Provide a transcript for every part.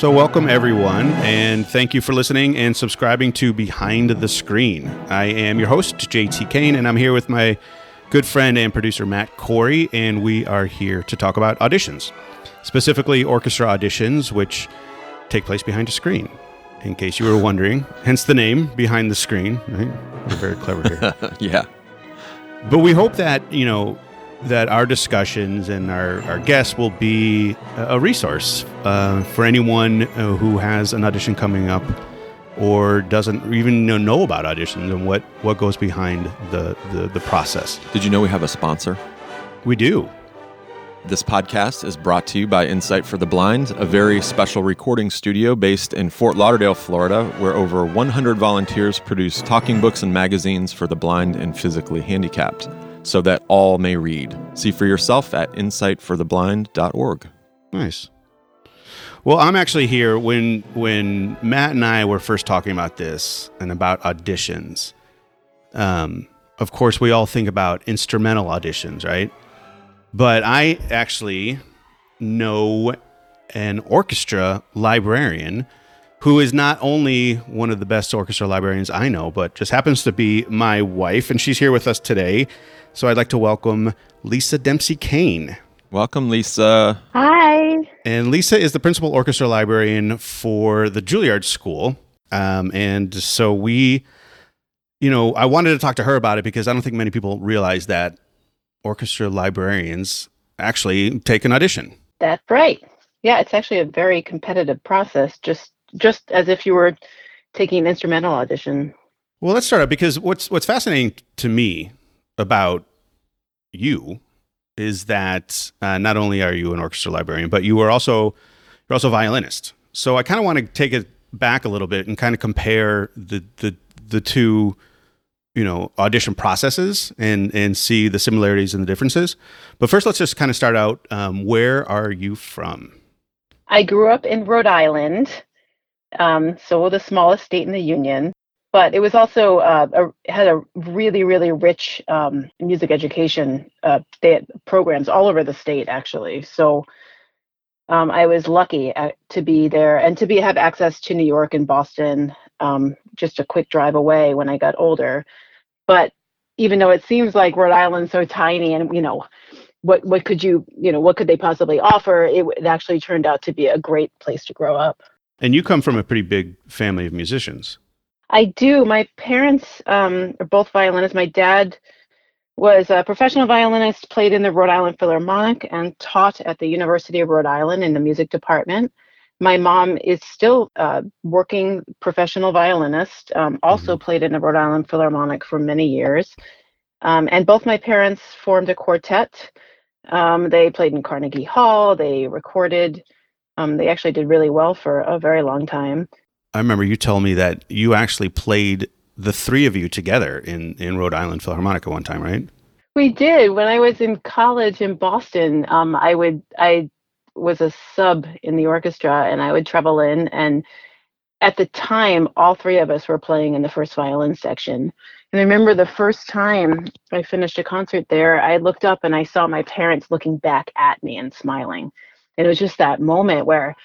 So, welcome everyone, and thank you for listening and subscribing to Behind the Screen. I am your host, JT Kane, and I'm here with my good friend and producer, Matt Corey, and we are here to talk about auditions, specifically orchestra auditions, which take place behind a screen. In case you were wondering, hence the name, Behind the Screen, right? We're very clever here. yeah. But we hope that, you know, that our discussions and our, our guests will be a resource uh, for anyone uh, who has an audition coming up or doesn't even know about auditions and what, what goes behind the, the, the process. Did you know we have a sponsor? We do. This podcast is brought to you by Insight for the Blind, a very special recording studio based in Fort Lauderdale, Florida, where over 100 volunteers produce talking books and magazines for the blind and physically handicapped so that all may read. See for yourself at insightfortheblind.org. Nice. Well, I'm actually here when when Matt and I were first talking about this and about auditions. Um, of course, we all think about instrumental auditions, right? But I actually know an orchestra librarian who is not only one of the best orchestra librarians I know, but just happens to be my wife, and she's here with us today. So I'd like to welcome Lisa Dempsey Kane. Welcome, Lisa. Hi. And Lisa is the principal orchestra librarian for the Juilliard School. Um, and so we, you know, I wanted to talk to her about it because I don't think many people realize that orchestra librarians actually take an audition. That's right. Yeah, it's actually a very competitive process, just just as if you were taking an instrumental audition. Well, let's start out because what's what's fascinating to me about you is that uh, not only are you an orchestra librarian, but you are also you're also a violinist. So I kind of want to take it back a little bit and kind of compare the the the two you know audition processes and and see the similarities and the differences. But first, let's just kind of start out. Um, where are you from? I grew up in Rhode Island, um, so the smallest state in the union but it was also uh, a, had a really really rich um, music education uh, they had programs all over the state actually. So um, i was lucky at, to be there and to be have access to new york and boston um, just a quick drive away when i got older. But even though it seems like rhode island's so tiny and you know what what could you you know what could they possibly offer it, it actually turned out to be a great place to grow up. And you come from a pretty big family of musicians I do. My parents um, are both violinists. My dad was a professional violinist, played in the Rhode Island Philharmonic, and taught at the University of Rhode Island in the music department. My mom is still uh, working professional violinist, um, also mm-hmm. played in the Rhode Island Philharmonic for many years. Um, and both my parents formed a quartet. Um, they played in Carnegie Hall, they recorded. Um, they actually did really well for a very long time. I remember you told me that you actually played the three of you together in in Rhode Island Philharmonic one time, right? We did. When I was in college in Boston, um, I would I was a sub in the orchestra, and I would travel in. And at the time, all three of us were playing in the first violin section. And I remember the first time I finished a concert there, I looked up and I saw my parents looking back at me and smiling. And it was just that moment where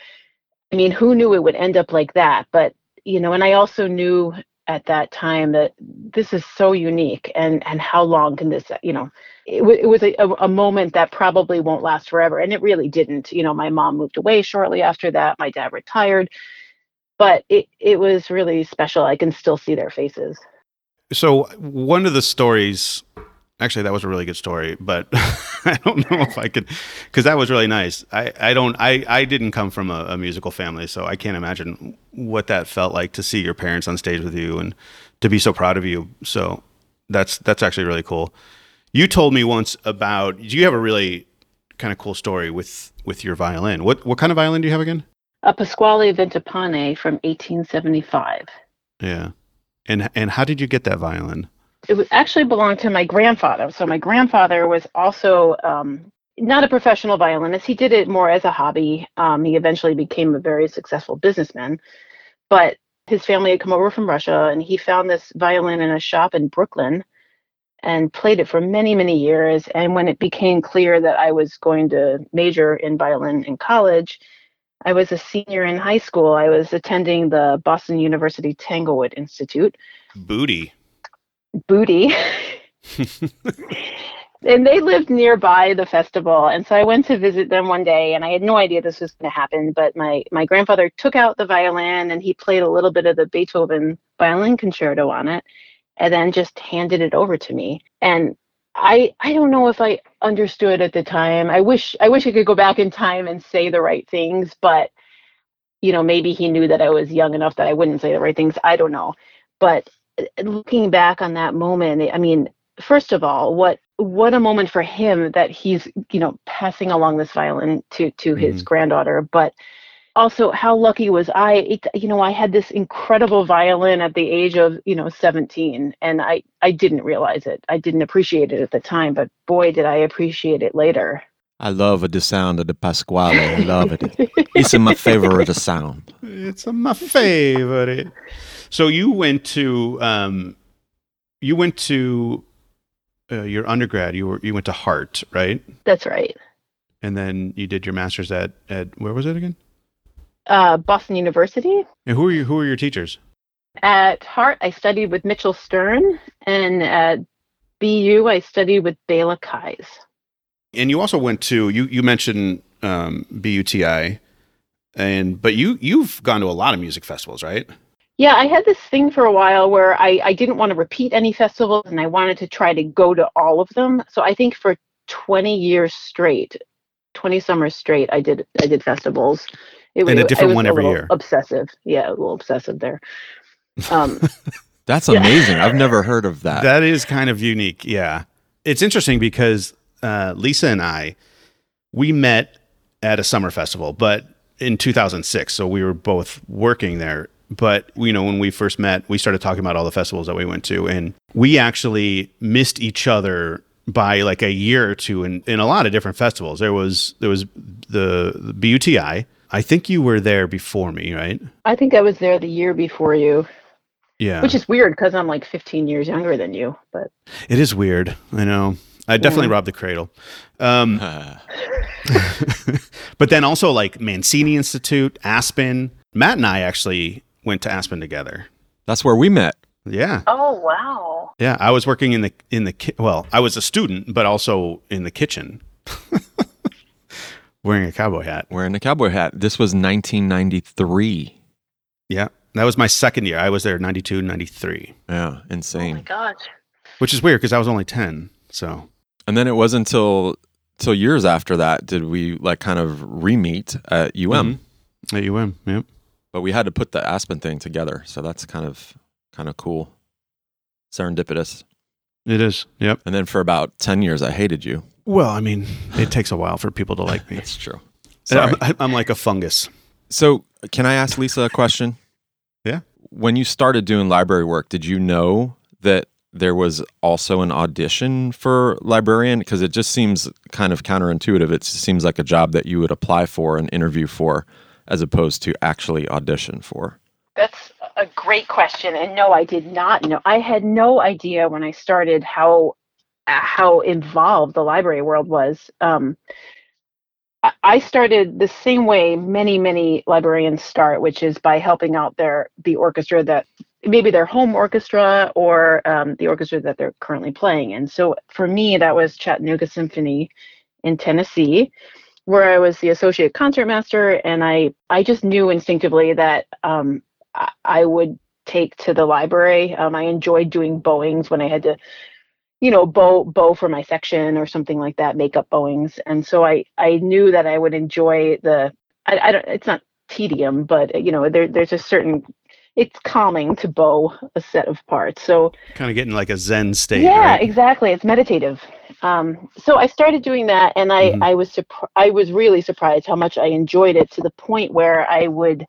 I mean, who knew it would end up like that? But, you know, and I also knew at that time that this is so unique and and how long can this you know it, w- it was a, a moment that probably won't last forever and it really didn't. You know my mom moved away shortly after that my dad retired but it it was really special. I can still see their faces. So one of the stories actually that was a really good story but i don't know if i could because that was really nice. I i don't i i didn't come from a, a, musical family so i can't imagine what that felt like to see your parents on stage with you and to be so proud of you. So that's that's actually really cool. You told me once about Do you have a really kind of cool story with with your violin? What what kind of violin do you have again? A pasquale ventapane from 1875 yeah. And and how did you get that violin it actually belonged to my grandfather. So my grandfather was also um, not a professional violinist. He did it more as a hobby. Um, he eventually became a very successful businessman, but his family had come over from Russia, and he found this violin in a shop in Brooklyn and played it for many, many years. And when it became clear that I was going to major in violin in college, I was a senior in high school. I was attending the Boston University Tanglewood Institute. Booty. Booty. and they lived nearby the festival and so i went to visit them one day and i had no idea this was going to happen but my my grandfather took out the violin and he played a little bit of the beethoven violin concerto on it and then just handed it over to me. And i i don't know if i understood at the time. I wish i wish i could go back in time and say the right things but you know maybe he knew that i was young enough that i wouldn't say the right things. I don't know. But looking back on that moment i mean first of all what what a moment for him that he's you know passing along this violin to to his Mhm. granddaughter but also how lucky was i it, you know i had this incredible violin at the age of you know 17 and i i didn't realize it i didn't appreciate it at the time but boy did i appreciate it later I love the sound of the Pasquale. I love it. It's my favorite sound. It's my favorite. So you went to um, you went to uh, your undergrad. You were you went to Hartt, right? that's right And then you did your master's at at where was it again? uh, boston university And who are you? Who are your teachers? at hartt i studied with mitchell stern and at bu i studied with bayla keyes And you also went to you. You mentioned um, BUTI, and but you you've gone to a lot of music festivals, right? Yeah, I had this thing for a while where I, I didn't want to repeat any festivals and I wanted to try to go to all of them. So I think for 20 years straight, 20 summers straight, I did I did festivals. It, And a it- I different was one every little year. Obsessive. Yeah, a little obsessive there. Um, That's Yeah. amazing. I've never heard of that. That is kind of unique. Yeah. It's interesting because uh, Lisa and I, we met at a summer festival, but in 2006. So we were both working there. But, you know, when we first met, we started talking about all the festivals that we went to. And we actually missed each other by like a year or two in, in a lot of different festivals. There was, there was the, the BUTI. I think you were there before me, right? I think I was there the year before you, Yeah. which is weird because I'm like 15 years younger than you. But it is weird. I know. I definitely Yeah. robbed the cradle. Um, Uh, but then also like Mancini Institute, Aspen. Matt and I actually went to Aspen together. that's where we met. Yeah, oh wow, yeah. I was working in the in the ki- well, I was a student, but also in the kitchen, wearing a cowboy hat. Wearing a cowboy hat. This was 1993. Yeah, that was my second year. I was there 92, 93, Yeah, insane. oh my insane. gosh. which is weird because I was only ten. So and then it wasn't until till years after that did we like kind of re-meet at UM. Mhm. at UM. Yep. But we had to put the Aspen thing together, so that's kind of kind of cool. Serendipitous. It is. Yep. And then for about 10 years I hated you. Well, I mean, it takes a while for people to like me. That's true. I'm- I'm like a fungus. So, can I ask Lisa a question? Yeah. When you started doing library work, did you know that there was also an audition for librarian? Because it just seems kind of counterintuitive. It seems like a job that you would apply for and interview for, as opposed to actually audition for. That's a great question, and no, I did not know. I had no idea when I started how how involved the library world was. Um, I- started the same way many many librarians start, which is by helping out their the orchestra that maybe their home orchestra or um, the orchestra that they're currently playing. And so for me, that was Chattanooga Symphony in Tennessee where I was the associate concertmaster, and I I just knew instinctively that um, I, I would take to the library. Um, I enjoyed doing bowings when I had to, you know, bow bow for my section or something like that, make up bowings, and so I I knew that I would enjoy the. I, I don't. It's not tedium, but you know, there there's a certain. It's calming to bow a set of parts. So Kind of getting like a Zen state. yeah, right? exactly. It's meditative. Um, so I started doing that, and I Mhm. I was I was really surprised how much I enjoyed it to the point where I would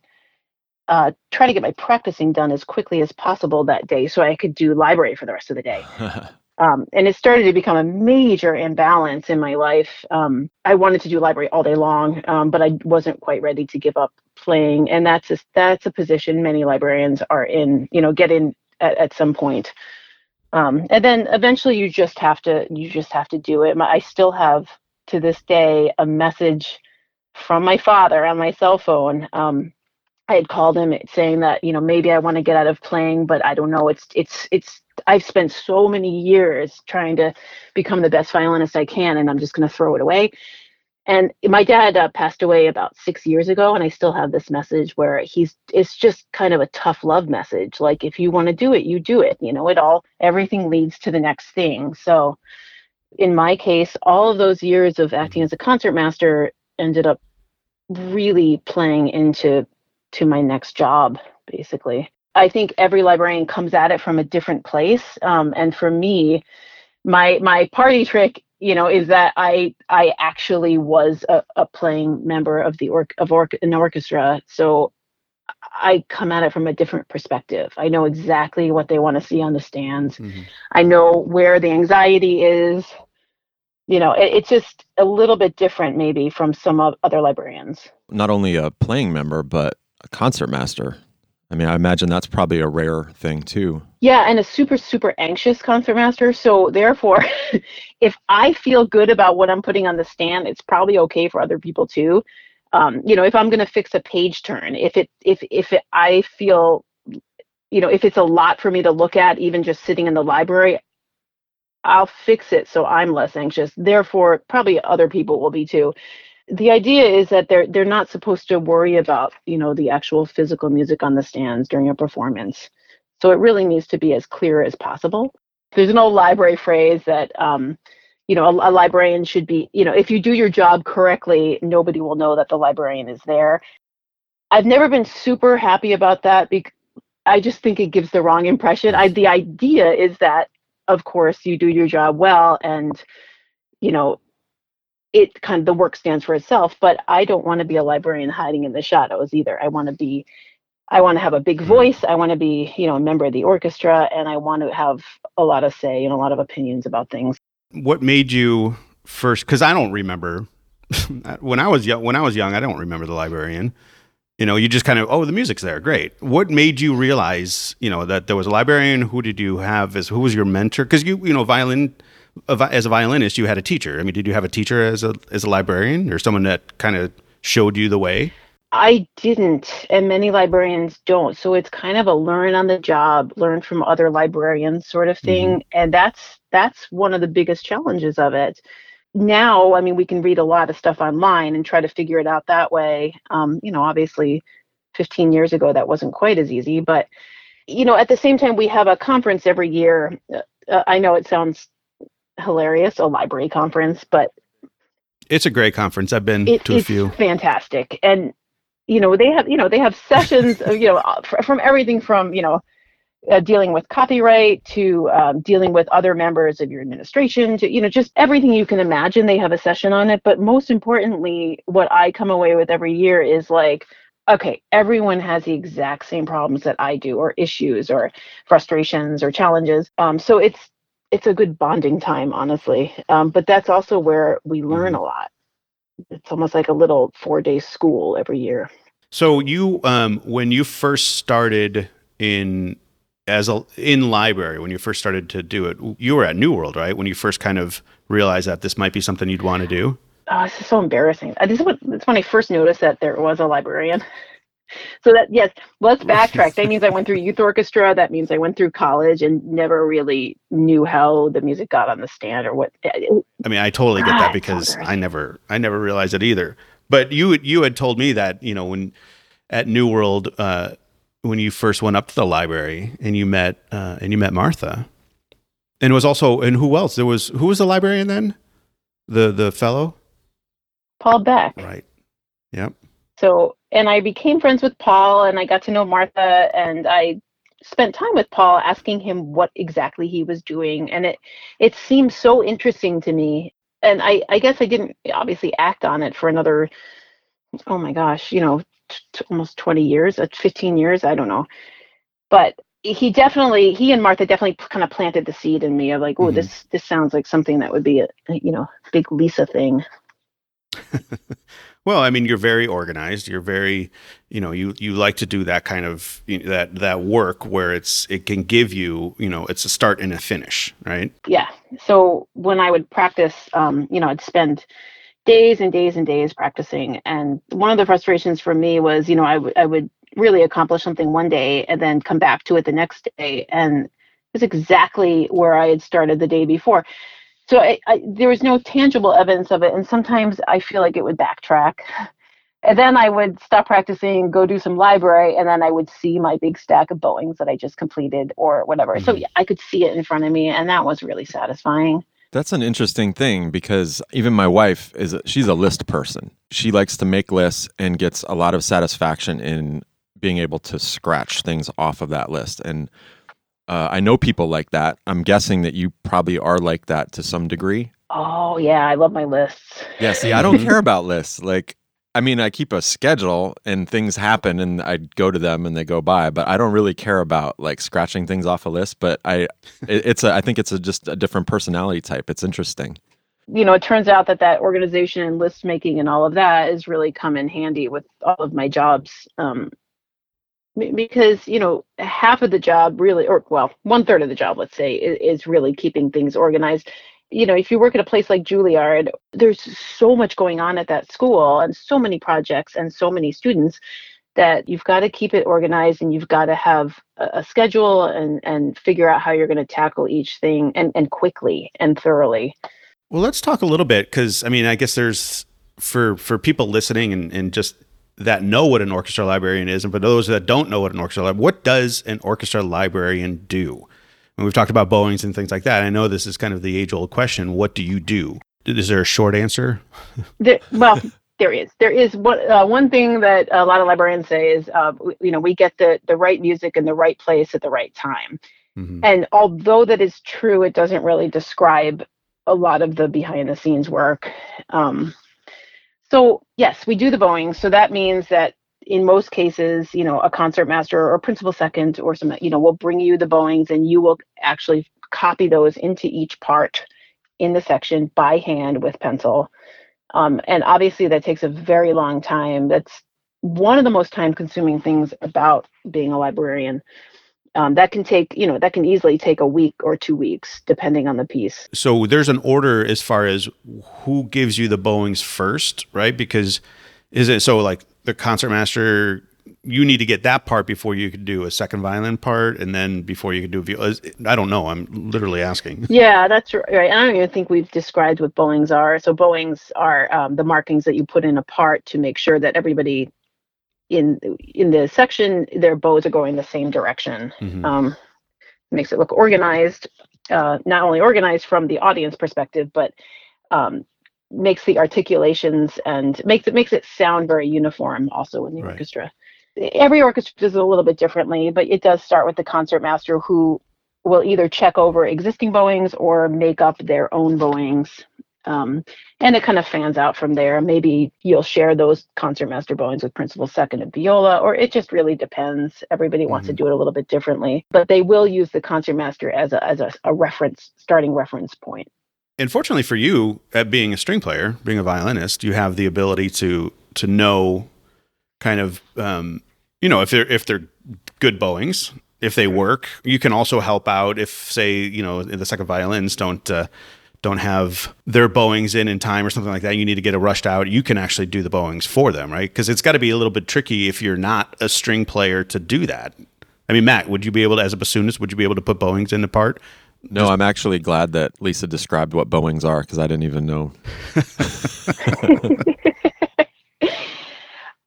uh, try to get my practicing done as quickly as possible that day, so I could do library for the rest of the day. Um, and it started to become a major imbalance in my life. Um, I wanted to do library all day long, um, but I wasn't quite ready to give up playing, and that's a, that's a position many librarians are in. You know, get in at, at some point um, and then eventually you just have to you just have to do it i still have to this day a message from my father on my cell phone. Um, I had called him saying that you know maybe I want to get out of playing, but I don't know. It's it's it's I've spent so many years trying to become the best violinist I can, and I'm just going to throw it away. And my dad uh, passed away about six years ago, and I still have this message where he's it's just kind of a tough love message. Like if you want to do it, you do it. You know, it all everything leads to the next thing. So in my case, all of those years of acting as a concertmaster ended up really playing into to my next job, basically. I think every librarian comes at it from a different place. Um, and for me, my my party trick, you know, is that I I actually was a, a playing member of the orc of orc an orchestra. So I come at it from a different perspective. I know exactly what they want to see on the stands. Mm-hmm. I know where the anxiety is. You know, it, it's just a little bit different, maybe, from some of other librarians. Not only a playing member, but a concertmaster. I mean, I imagine that's probably a rare thing too. Yeah, and a super, super anxious concertmaster. So therefore, if I feel good about what I'm putting on the stand, it's probably okay for other people too. Um, you know, if I'm going to fix a page turn, if it, if if it, I feel, you know, if it's a lot for me to look at, even just sitting in the library, I'll fix it so I'm less anxious. Therefore, probably other people will be too the idea is that they're they're not supposed to worry about you know the actual physical music on the stands during a performance. So it really needs to be as clear as possible. There's an old library phrase that um, you know a, a, librarian should be you know if you do your job correctly nobody will know that the librarian is there. I've never been super happy about that because i just think it gives the wrong impression. I, the idea is that of course you do your job well and you know it kind of the work stands for itself but i don't want to be a librarian hiding in the shadows either. I want to be i want to have a big mm-hmm. voice. I want to be you know a member of the orchestra and i want to have a lot of say and a lot of opinions about things. What made you first because i don't remember. When i was young when i was young i don't remember the librarian. You know you just kind of oh the music's there. Great. What made you realize you know that there was a librarian? Who did you have as who was your mentor? Because you you know violin as a violinist, you had a teacher. I mean, did you have a teacher as a as a librarian or someone that kind of showed you the way? I didn't, and many librarians don't. So it's kind of a learn on the job, learn from other librarians sort of thing, mm-hmm. and that's that's one of the biggest challenges of it. Now, I mean, we can read a lot of stuff online and try to figure it out that way. Um, you know, obviously, 15 years ago that wasn't quite as easy, but you know, at the same time, we have a conference every year. Uh, I know it sounds hilarious, a library conference, but it's a great conference. I've been it, to a few. Fantastic, and you know they have you know they have sessions of, you know from everything from you know uh, dealing with copyright to um, dealing with other members of your administration to you know just everything you can imagine they have a session on it but most importantly what i come away with every year is like okay everyone has the exact same problems that i do or issues or frustrations or challenges um, so it's it's a good bonding time, honestly. Um, but that's also where we learn mm-hmm. a lot. It's almost like a little four day school every year. So you, um, when you first started in as a in library, when you first started to do it, you were at New World, right? When you first kind of realized that this might be something you'd want to do. Oh, this is so embarrassing. Uh, this is what. It's when I first noticed that there was a librarian. So that yes let's backtrack. That means i went through youth orchestra. That means i went through college and never really knew how the music got on the stand or what i mean i totally get that because i never i never realized it either. But you you had told me that you know when at new world uh, when you first went up to the library and you met uh, and you met martha. And it was also and who else? There was who was the librarian then? The the fellow? Paul beck. Right. Yep. So and I became friends with Paul and I got to know Martha and I spent time with Paul asking him what exactly he was doing. And it it seemed so interesting to me. And I I guess I didn't obviously act on it for another oh my gosh you know t- almost 20 years uh, 15 years I don't know. But he definitely he and Martha definitely kind of planted the seed in me of like oh mm-hmm. this this sounds like something that would be a, a you know big Lisa thing Well, I mean, you're very organized. You're very, you know, you you like to do that kind of you know, that that work where it's it can give you, you know, it's a start and a finish, right? Yeah. So when I would practice, um, you know, I'd spend days and days and days practicing. And one of the frustrations for me was, you know, I, w- I would really accomplish something one day and then come back to it the next day. And it was exactly where I had started the day before. So I, I, there was no tangible evidence of it. And sometimes I feel like it would backtrack. And then I would stop practicing, go do some library, and then I would see my big stack of Bowings that I just completed or whatever. Mm-hmm. So yeah, I could see it in front of me, and that was really satisfying. That's an interesting thing because even my wife is a, she's a list person. She likes to make lists and gets a lot of satisfaction in being able to scratch things off of that list. And uh, I know people like that. I'm guessing that you probably are like that to some degree. Oh yeah, I love my lists. Yeah, see, I don't care about lists. Like I mean, I keep a schedule and things happen and I go to them and they go by, but I don't really care about like scratching things off a list. But I, it, it's a, I think it's a, just a different personality type. It's interesting. You know, it turns out that that organization and list making and all of that is really come in handy with all of my jobs. Um, because you know half of the job really or well one third of the job let's say is, is really keeping things organized you know, if you work at a place like Juilliard, there's so much going on at that school and so many projects and so many students that you've got to keep it organized and you've got to have a, a schedule and, and figure out how you're going to tackle each thing and, and quickly and thoroughly. Well, let's talk a little bit because I mean, I guess there's for for people listening and, and just that know what an orchestra librarian is, and for those that don't know what an orchestra librarian, what does an orchestra librarian do? And we've talked about Bowings and things like that. I know this is kind of the age old question. What do you do? Is there a short answer? There, well, there is. There is one uh, one thing that a lot of librarians say is, uh, you know, we get the the right music in the right place at the right time. Mm-hmm. And although that is true, it doesn't really describe a lot of the behind the scenes work. Um, so yes, we do the Bowings. So that means that in most cases, you know, a concert master or principal second or some, you know, will bring you the Bowings and you will actually copy those into each part in the section by hand with pencil. Um, and obviously that takes a very long time. That's one of the most time consuming things about being a librarian. Um, that can take, you know, that can easily take a week or two weeks, depending on the piece. So there's an order as far as who gives you the Bowings first, right? Because is it so like the concertmaster you need to get that part before you could do a second violin part and then before you could do a viola. I don't know. I'm literally asking. Yeah that's right. I don't even think we've described what bowings are. So bowings are um, the markings that you put in a part to make sure that everybody in in the section their bows are going the same direction mm-hmm. um, makes it look organized uh, not only organized from the audience perspective but um, makes the articulations and makes it makes it sound very uniform also in the right. orchestra. Every orchestra does it a little bit differently, but it does start with the concertmaster who will either check over existing bowings or make up their own bowings. Um, and it kind of fans out from there. Maybe you'll share those concertmaster bowings with principal second and viola, or it just really depends. Everybody mm-hmm. wants to mm-hmm. do it a little bit differently, but they will use the concertmaster as a as a, a reference starting reference point. point and fortunately for you, at being a string player, being a violinist, you have the ability to to know kind of um, you know if they're if they're good bowings, if they work. You can also help out if say you know the second violins don't. Uh, don't have their bowings in in time or something like that you need to get it rushed out you can actually do the bowings for them right because it's got to be a little bit tricky if you're not a string player to do that i mean matt would you be able to as a bassoonist would you be able to put bowings in the part no, Just, I'm actually glad that Lisa described what Bowings are because I didn't even know.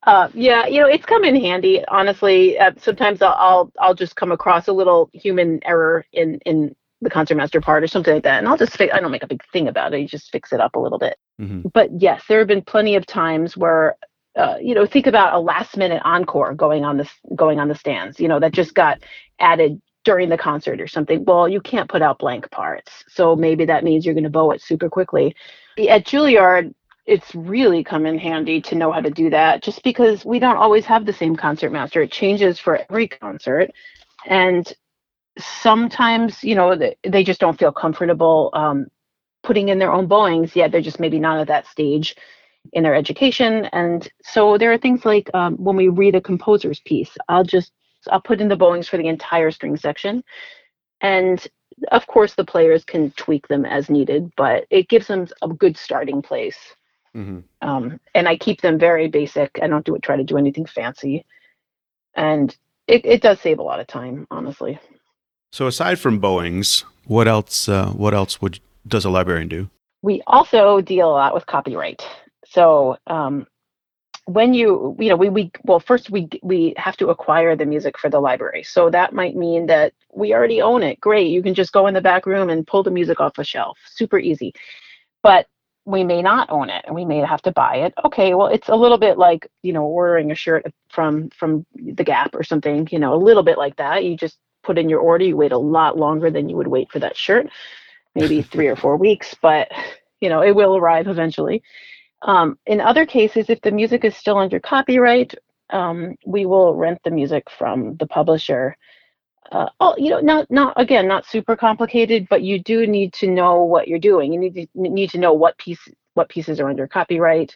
uh, yeah, you know, it's come in handy. Honestly, uh, sometimes I'll, I'll I'll just come across a little human error in in the concertmaster part or something like that, and I'll just fix. I don't make a big thing about it. You just fix it up a little bit. Mm-hmm. But yes, there have been plenty of times where uh, you know, think about a last minute encore going on the going on the stands. You know, that just got added during the concert or something. Well, you can't put out blank parts. So maybe that means you're going to bow it super quickly. At Juilliard, it's really come in handy to know how to do that just because we don't always have the same concertmaster. It changes for every concert. And sometimes, you know, they just don't feel comfortable um, putting in their own bowings yet. They're just maybe not at that stage in their education. And so there are things like um, when we read a composer's piece, I'll just I'll put in the bowings for the entire string section. And of course, the players can tweak them as needed, but it gives them a good starting place. Mm-hmm. Um, and I keep them very basic. I don't do it, try to do anything fancy. And it, it does save a lot of time, honestly. So aside from bowings, what else? Uh, what else would does a librarian do? We also deal a lot with copyright. So um, when you you know we we well first we we have to acquire the music for the library so that might mean that we already own it great you can just go in the back room and pull the music off a shelf super easy but we may not own it and we may have to buy it okay well it's a little bit like you know ordering a shirt from from the gap or something you know a little bit like that you just put in your order you wait a lot longer than you would wait for that shirt maybe three or four weeks but you know it will arrive eventually um, in other cases, if the music is still under copyright, um, we will rent the music from the publisher. Uh, oh, you know, not not again, not super complicated, but you do need to know what you're doing. You need to need to know what piece what pieces are under copyright,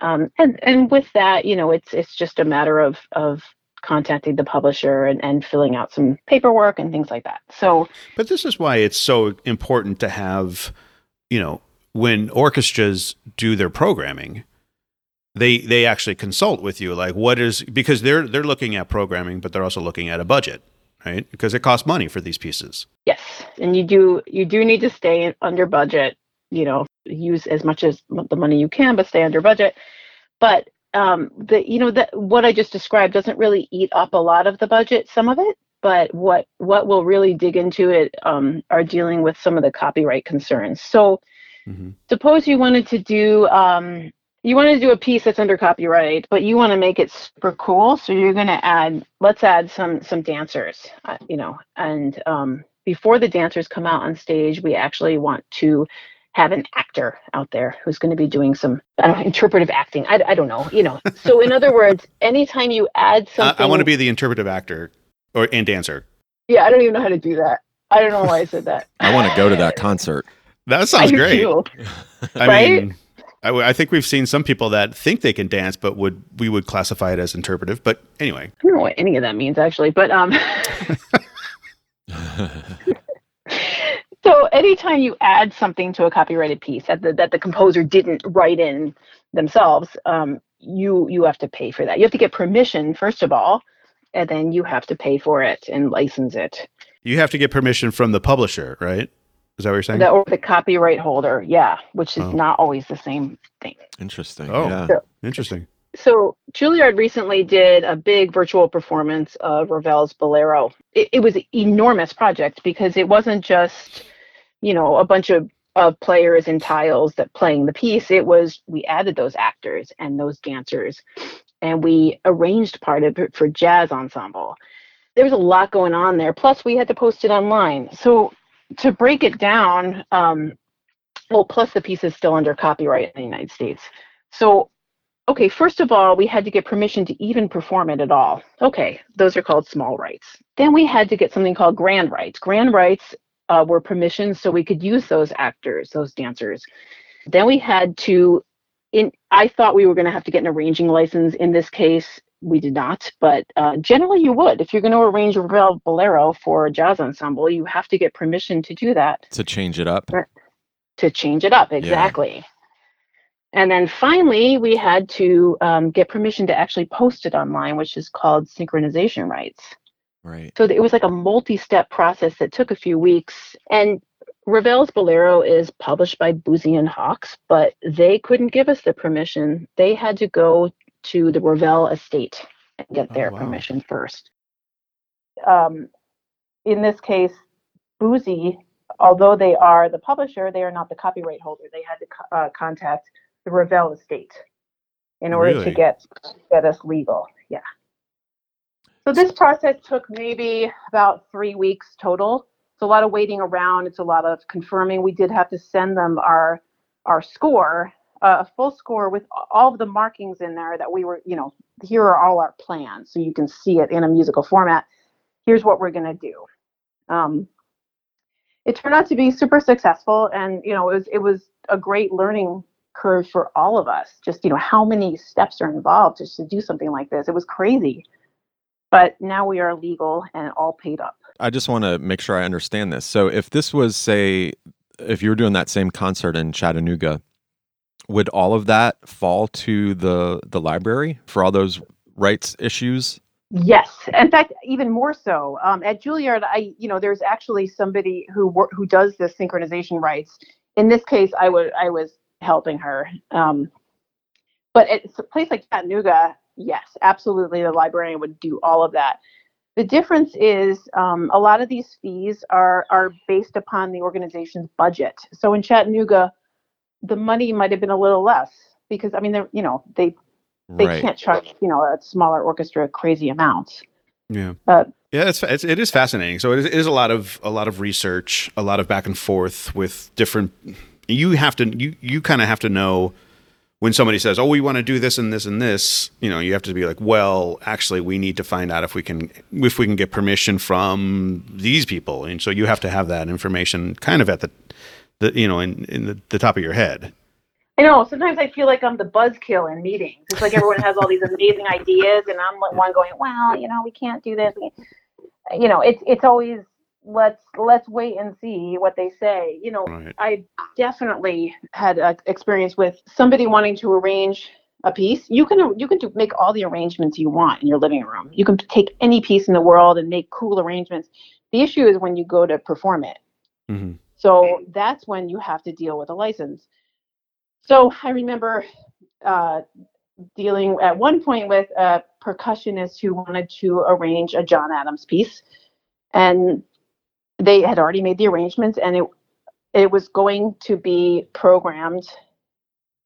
um, and and with that, you know, it's it's just a matter of of contacting the publisher and, and filling out some paperwork and things like that. So, but this is why it's so important to have, you know, when orchestras do their programming, they they actually consult with you like what is because they're they're looking at programming but they're also looking at a budget right? Because it costs money for these pieces. Yes. And you do you do need to stay under budget you know use as much as the money you can but stay under budget. But um the you know that what i just described doesn't really eat up a lot of the budget some of it but what what will really dig into it um, are dealing with some of the copyright concerns so Mm-hmm. Suppose you wanted to do um, you want to do a piece that's under copyright, but you want to make it super cool. So you're going to add, let's add some some dancers, uh, you know, and um, before the dancers come out on stage, we actually want to have an actor out there who's going to be doing some I don't know, interpretive acting. I, I don't know, you know. So in other words, anytime you add something, I, I want to be the interpretive actor or and dancer. Yeah, I don't even know how to do that. I don't know why I said that. I want to go to that concert. That sounds I great. I right? mean, I, I, think we've seen some people that think they can dance, but would we would classify it as interpretive. But anyway, I don't know what any of that means actually. But um, so anytime you add something to a copyrighted piece that the, that the composer didn't write in themselves, um, you you have to pay for that. You have to get permission first of all, and then you have to pay for it and license it. You have to get permission from the publisher, right? Is that what you're saying? The, or the copyright holder, yeah, which is oh. not always the same thing. Interesting. Oh, yeah. So, interesting. So Juilliard recently did a big virtual performance of Ravel's Bolero. It, it was an enormous project because it wasn't just, you know, a bunch of of players and tiles that playing the piece. It was we added those actors and those dancers, and we arranged part of it for jazz ensemble. There was a lot going on there. Plus, we had to post it online. So to break it down, um, well, plus the piece is still under copyright in the United States. So, okay, first of all, we had to get permission to even perform it at all. Okay, those are called small rights. Then we had to get something called grand rights. Grand rights uh, were permissions so we could use those actors, those dancers. Then we had to, in, I thought we were going to have to get an arranging license. In this case, we did not, but uh, generally you would. If you're going to arrange a Ravel Bolero for a jazz ensemble, you have to get permission to do that. To change it up. To change it up, exactly. Yeah. And then finally, we had to um, get permission to actually post it online, which is called synchronization rights. Right. So it was like a multi-step process that took a few weeks. And Ravel's Bolero is published by Boosey and Hawkes, but they couldn't give us the permission. They had to go to the Ravel estate and get their oh, wow. permission first. Um, in this case, Boosey, although they are the publisher, they are not the copyright holder. They had to co- uh, contact the Ravel estate in order really? to get get us legal. Yeah. So this process took maybe about three weeks total. It's a lot of waiting around. It's a lot of confirming. We did have to send them our our score a full score with all of the markings in there that we were, you know, here are all our plans. So you can see it in a musical format. Here's what we're to do. Um, it turned out to be super successful. And, you know, it was, it was a great learning curve for all of us. Just, you know, how many steps are involved just to do something like this. It was crazy. But now we are legal and all paid up. I just want to make sure I understand this. So if this was, say, if you were doing that same concert in Chattanooga, would all of that fall to the the library for all those rights issues? Yes, in fact, even more so. Um, at Juilliard, I you know there's actually somebody who wor- who does the synchronization rights. In this case, I would I was helping her. Um, but at a place like Chattanooga, yes, absolutely, the librarian would do all of that. The difference is um, a lot of these fees are are based upon the organization's budget. So in Chattanooga, the money might have been a little less because I mean they're you know they they right. can't charge you know a smaller orchestra crazy amounts. Yeah. Uh, Yeah, it's, it's it is fascinating. So it is, it is a lot of a lot of research, a lot of back and forth with different. You have to you you kind of have to know when somebody says, "Oh, we want to do this and this and this." You know, you have to be like, "Well, actually, we need to find out if we can if we can get permission from these people." And so you have to have that information kind of at the the you know in in the, the top of your head. I know. Sometimes I feel like I'm the buzzkill in meetings. It's like everyone has all these amazing ideas, and I'm like one going, "Well, you know, we can't do this." You know, it's it's always let's let's wait and see what they say. You know, Right. I definitely had a experience with somebody wanting to arrange a piece. You can you can do, make all the arrangements you want in your living room. You can take any piece in the world and make cool arrangements. The issue is when you go to perform it. Mm-hmm. So that's when you have to deal with a license. So I remember uh, dealing at one point with a percussionist who wanted to arrange a John Adams piece, and they had already made the arrangements, and it it was going to be programmed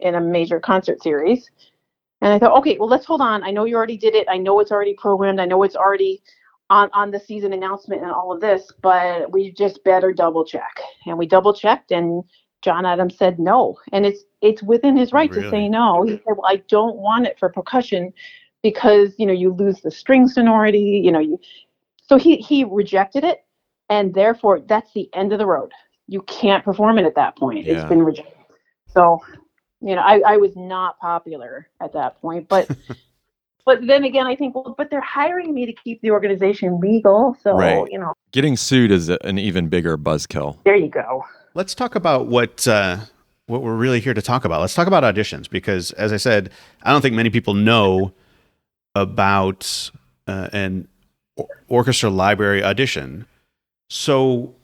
in a major concert series. And I thought, okay, well, let's hold on. I know you already did it. I know it's already programmed. I know it's already on, on the season announcement and all of this, but we just better double check. And we double checked, and John Adams said no. And it's it's within his right to say no. He said, well, I don't want it for percussion because you know you lose the string sonority. You know you. So he he rejected it, and therefore that's the end of the road. You can't perform it at that point. Yeah. It's been rejected. So, you know, I, I was not popular at that point, but but then again, I think, well, but they're hiring me to keep the organization legal, so Right. you know, Getting sued is a- an even bigger buzzkill. there you go. Let's talk about what uh, what we're really here to talk about. Let's talk about auditions because, as I said, I don't think many people know about uh, an orchestra library audition. So,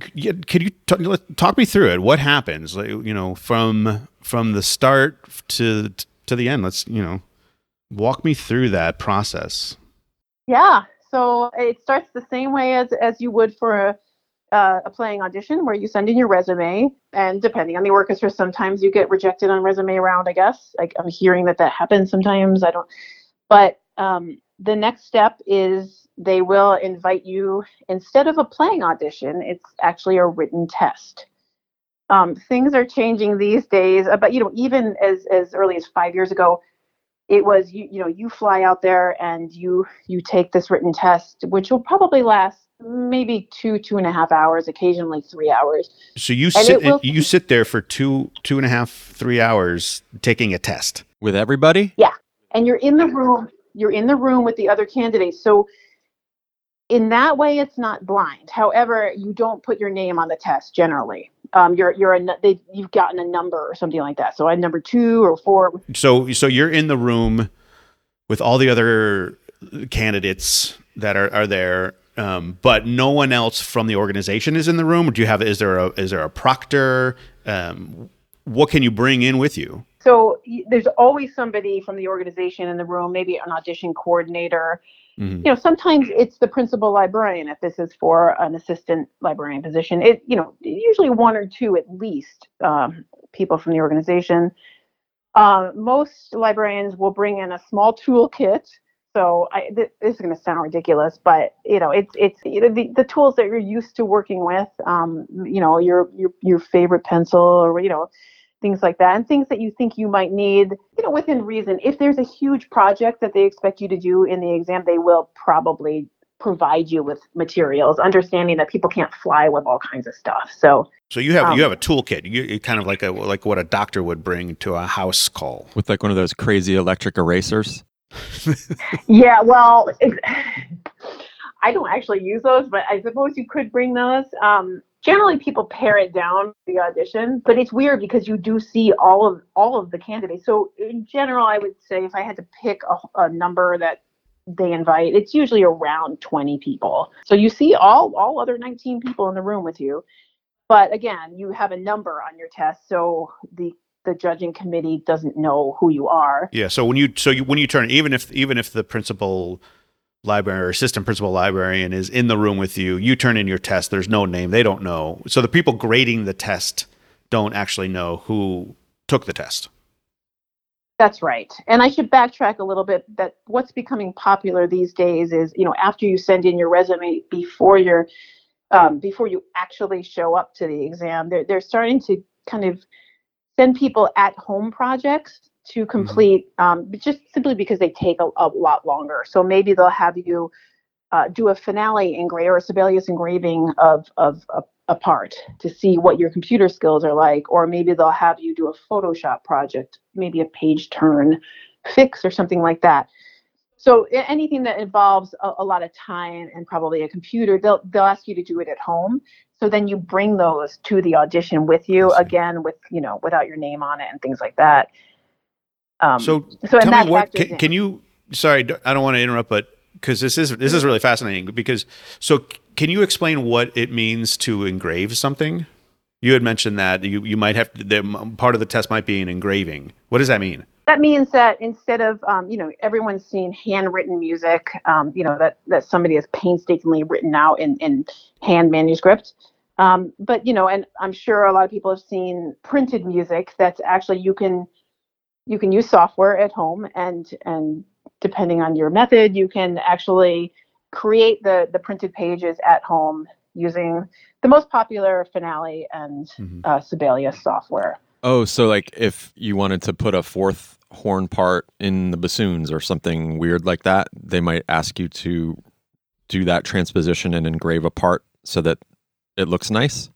could you t- talk me through it? What happens? Like, you know, from from the start to to the end. Let's you know, walk me through that process. Yeah. So it starts the same way as as you would for a uh, a playing audition, where you send in your resume, and depending on the orchestra, sometimes you get rejected on resume round. I guess like I'm hearing that that happens sometimes. I don't, but um, the next step is they will invite you instead of a playing audition. It's actually a written test. Um, things are changing these days, uh, but you know, even as as early as five years ago, it was you you know you fly out there and you you take this written test which will probably last maybe two two and a half hours occasionally three hours So you And sit it will- you sit there for two two and a half three hours taking a test. With everybody? Yeah and you're in the room you're in the room with the other candidates so in that way it's not blind however you don't put your name on the test generally um, you're you're a they, you've gotten a number or something like that so i number two or four So so you're in the room with all the other candidates that are, are there, um, but no one else from the organization is in the room. Do you have is there a is there a proctor? Um, what can you bring in with you? so there's always somebody from the organization in the room maybe an audition coordinator Mhm. you know sometimes it's the principal librarian if this is for an assistant librarian position it you know usually one or two at least um, people from the organization uh, most librarians will bring in a small toolkit so I, th- this is going to sound ridiculous but you know it's it's you know, the, the tools that you're used to working with um, you know your your your favorite pencil or you know things like that and things that you think you might need you know within reason if there's a huge project that they expect you to do in the exam they will probably provide you with materials understanding that people can't fly with all kinds of stuff so So you have Um, you have a toolkit. You you kind of like a like what a doctor would bring to a house call. With like one of those crazy electric erasers? yeah well it, i don't actually use those but i suppose you could bring those um, generally people pare it down the audition but it's weird because you do see all of all of the candidates. So in general i would say if i had to pick a, a number that they invite it's usually around 20 people. So you see all all other 19 people in the room with you. But again you have a number on your test so the the judging committee doesn't know who you are. Yeah. So when you so you, when you turn even if even if the principal library or assistant principal librarian is in the room with you, you turn in your test. There's no name. They don't know. So the people grading the test don't actually know who took the test. That's right. And I should backtrack a little bit that what's becoming popular these days is, you know, after you send in your resume before you're um, before you actually show up to the exam, they're they're starting to kind of send people at home projects to complete um, just simply because they take a, a lot longer. So maybe they'll have you uh, do a finale engrave or a Sibelius engraving of of a, a part to see what your computer skills are like, or maybe they'll have you do a Photoshop project, maybe a page turn fix or something like that. So anything that involves a, a lot of time and probably a computer, they'll they'll ask you to do it at home. So then you bring those to the audition with you again with you know without your name on it and things like that. Um, So so tell that me what can, can you sorry I don't want to interrupt but because this is this is really fascinating because so can you explain what it means to engrave something? You had mentioned that you, you might have to, the, part of the test might be an engraving. What does that mean? That means that instead of um, you know everyone's seen handwritten music um, you know that that somebody has painstakingly written out in in hand manuscript um, but you know and i'm sure a lot of people have seen printed music that's actually you can you can use software at home and and depending on your method you can actually create the the printed pages at home using the most popular finale and Mhm. uh, sibelius software Oh, so like if you wanted to put a fourth horn part in the bassoons or something weird like that, they might ask you to do that transposition and engrave a part so that it looks nice.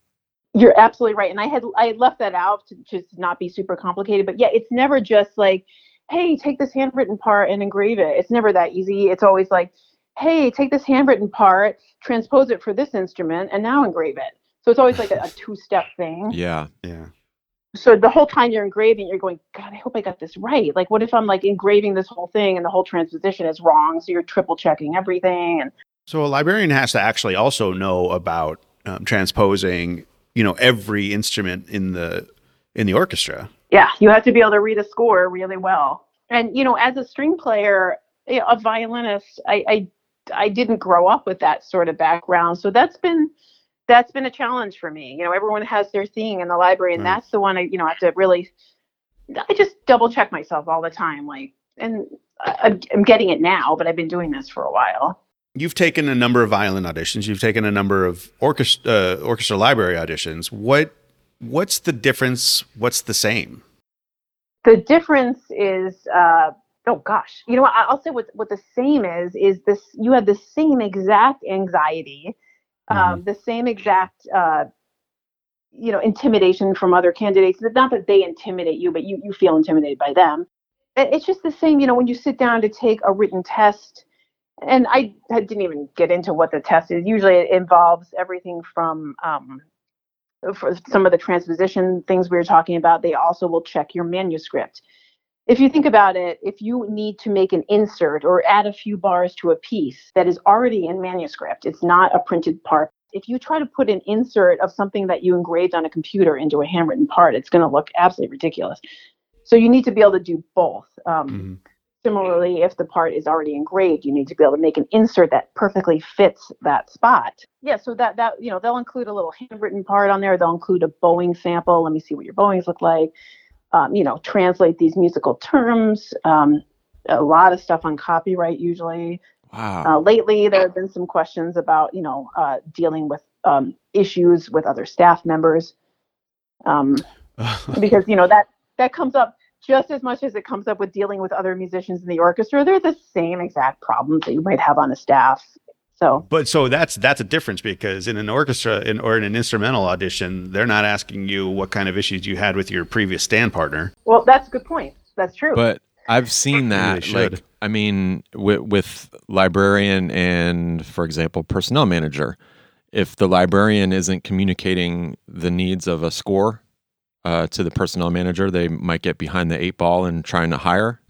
You're absolutely right, and I had I had left that out to just not be super complicated. But yeah, it's never just like, hey, take this handwritten part and engrave it. It's never that easy. It's always like, hey, take this handwritten part, transpose it for this instrument, and now engrave it. So it's always like a, a two-step thing. Yeah. yeah So the whole time you're engraving, you're going, God, I hope I got this right. Like, what if I'm like engraving this whole thing and the whole transposition is wrong? So you're triple checking everything, and so a librarian has to actually also know about um, transposing you know every instrument in the in the orchestra yeah, you have to be able to read a score really well. And you know, as a string player, you know, a violinist, I, I I didn't grow up with that sort of background, so that's been that's been a challenge for me. You know, everyone has their thing in the library, and Right. that's the one I you know I have to really. I just double check myself all the time, like, and I, I'm- I'm getting it now, but I've been doing this for a while. You've taken a number of violin auditions you've taken a number of orchestra uh, orchestra library auditions. What what's the difference? What's the same? The difference is uh oh gosh. You know what? I- i'll say what what the same is is this you have the same exact anxiety um the same exact uh you know intimidation from other candidates. Not that they intimidate you but you you feel intimidated by them. It- it's just the same you know when you sit down to take a written test and I, I didn't even get into what the test is usually it involves everything from um for some of the transposition things we were talking about, they also will check your manuscript. If you think about it, if you need to make an insert or add a few bars to a piece that is already in manuscript, it's not a printed part. If you try to put an insert of something that you engraved on a computer into a handwritten part, it's going to look absolutely ridiculous. So you need to be able to do both. Um, Mhm. Similarly, if the part is already engraved, you need to be able to make an insert that perfectly fits that spot. Yeah, so that that you know they'll include a little handwritten part on there. They'll include a bowing sample. Let me see what your bowings look like. Um, you know, translate these musical terms. Um, a lot of stuff on copyright usually. Wow. Uh, lately, there have been some questions about you know uh, dealing with um, issues with other staff members. Um, because you know that that comes up just as much as it comes up with dealing with other musicians in the orchestra. They're the same exact problems that you might have on a staff. So But so that's that's a difference because in an orchestra in, or in an instrumental audition, they're not asking you what kind of issues you had with your previous stand partner. well, that's a good point. That's true. But I've seen that. they should. Like, I mean, with, with librarian and, for example, personnel manager, if the librarian isn't communicating the needs of a score uh, to the personnel manager, they might get behind the eight ball in trying to hire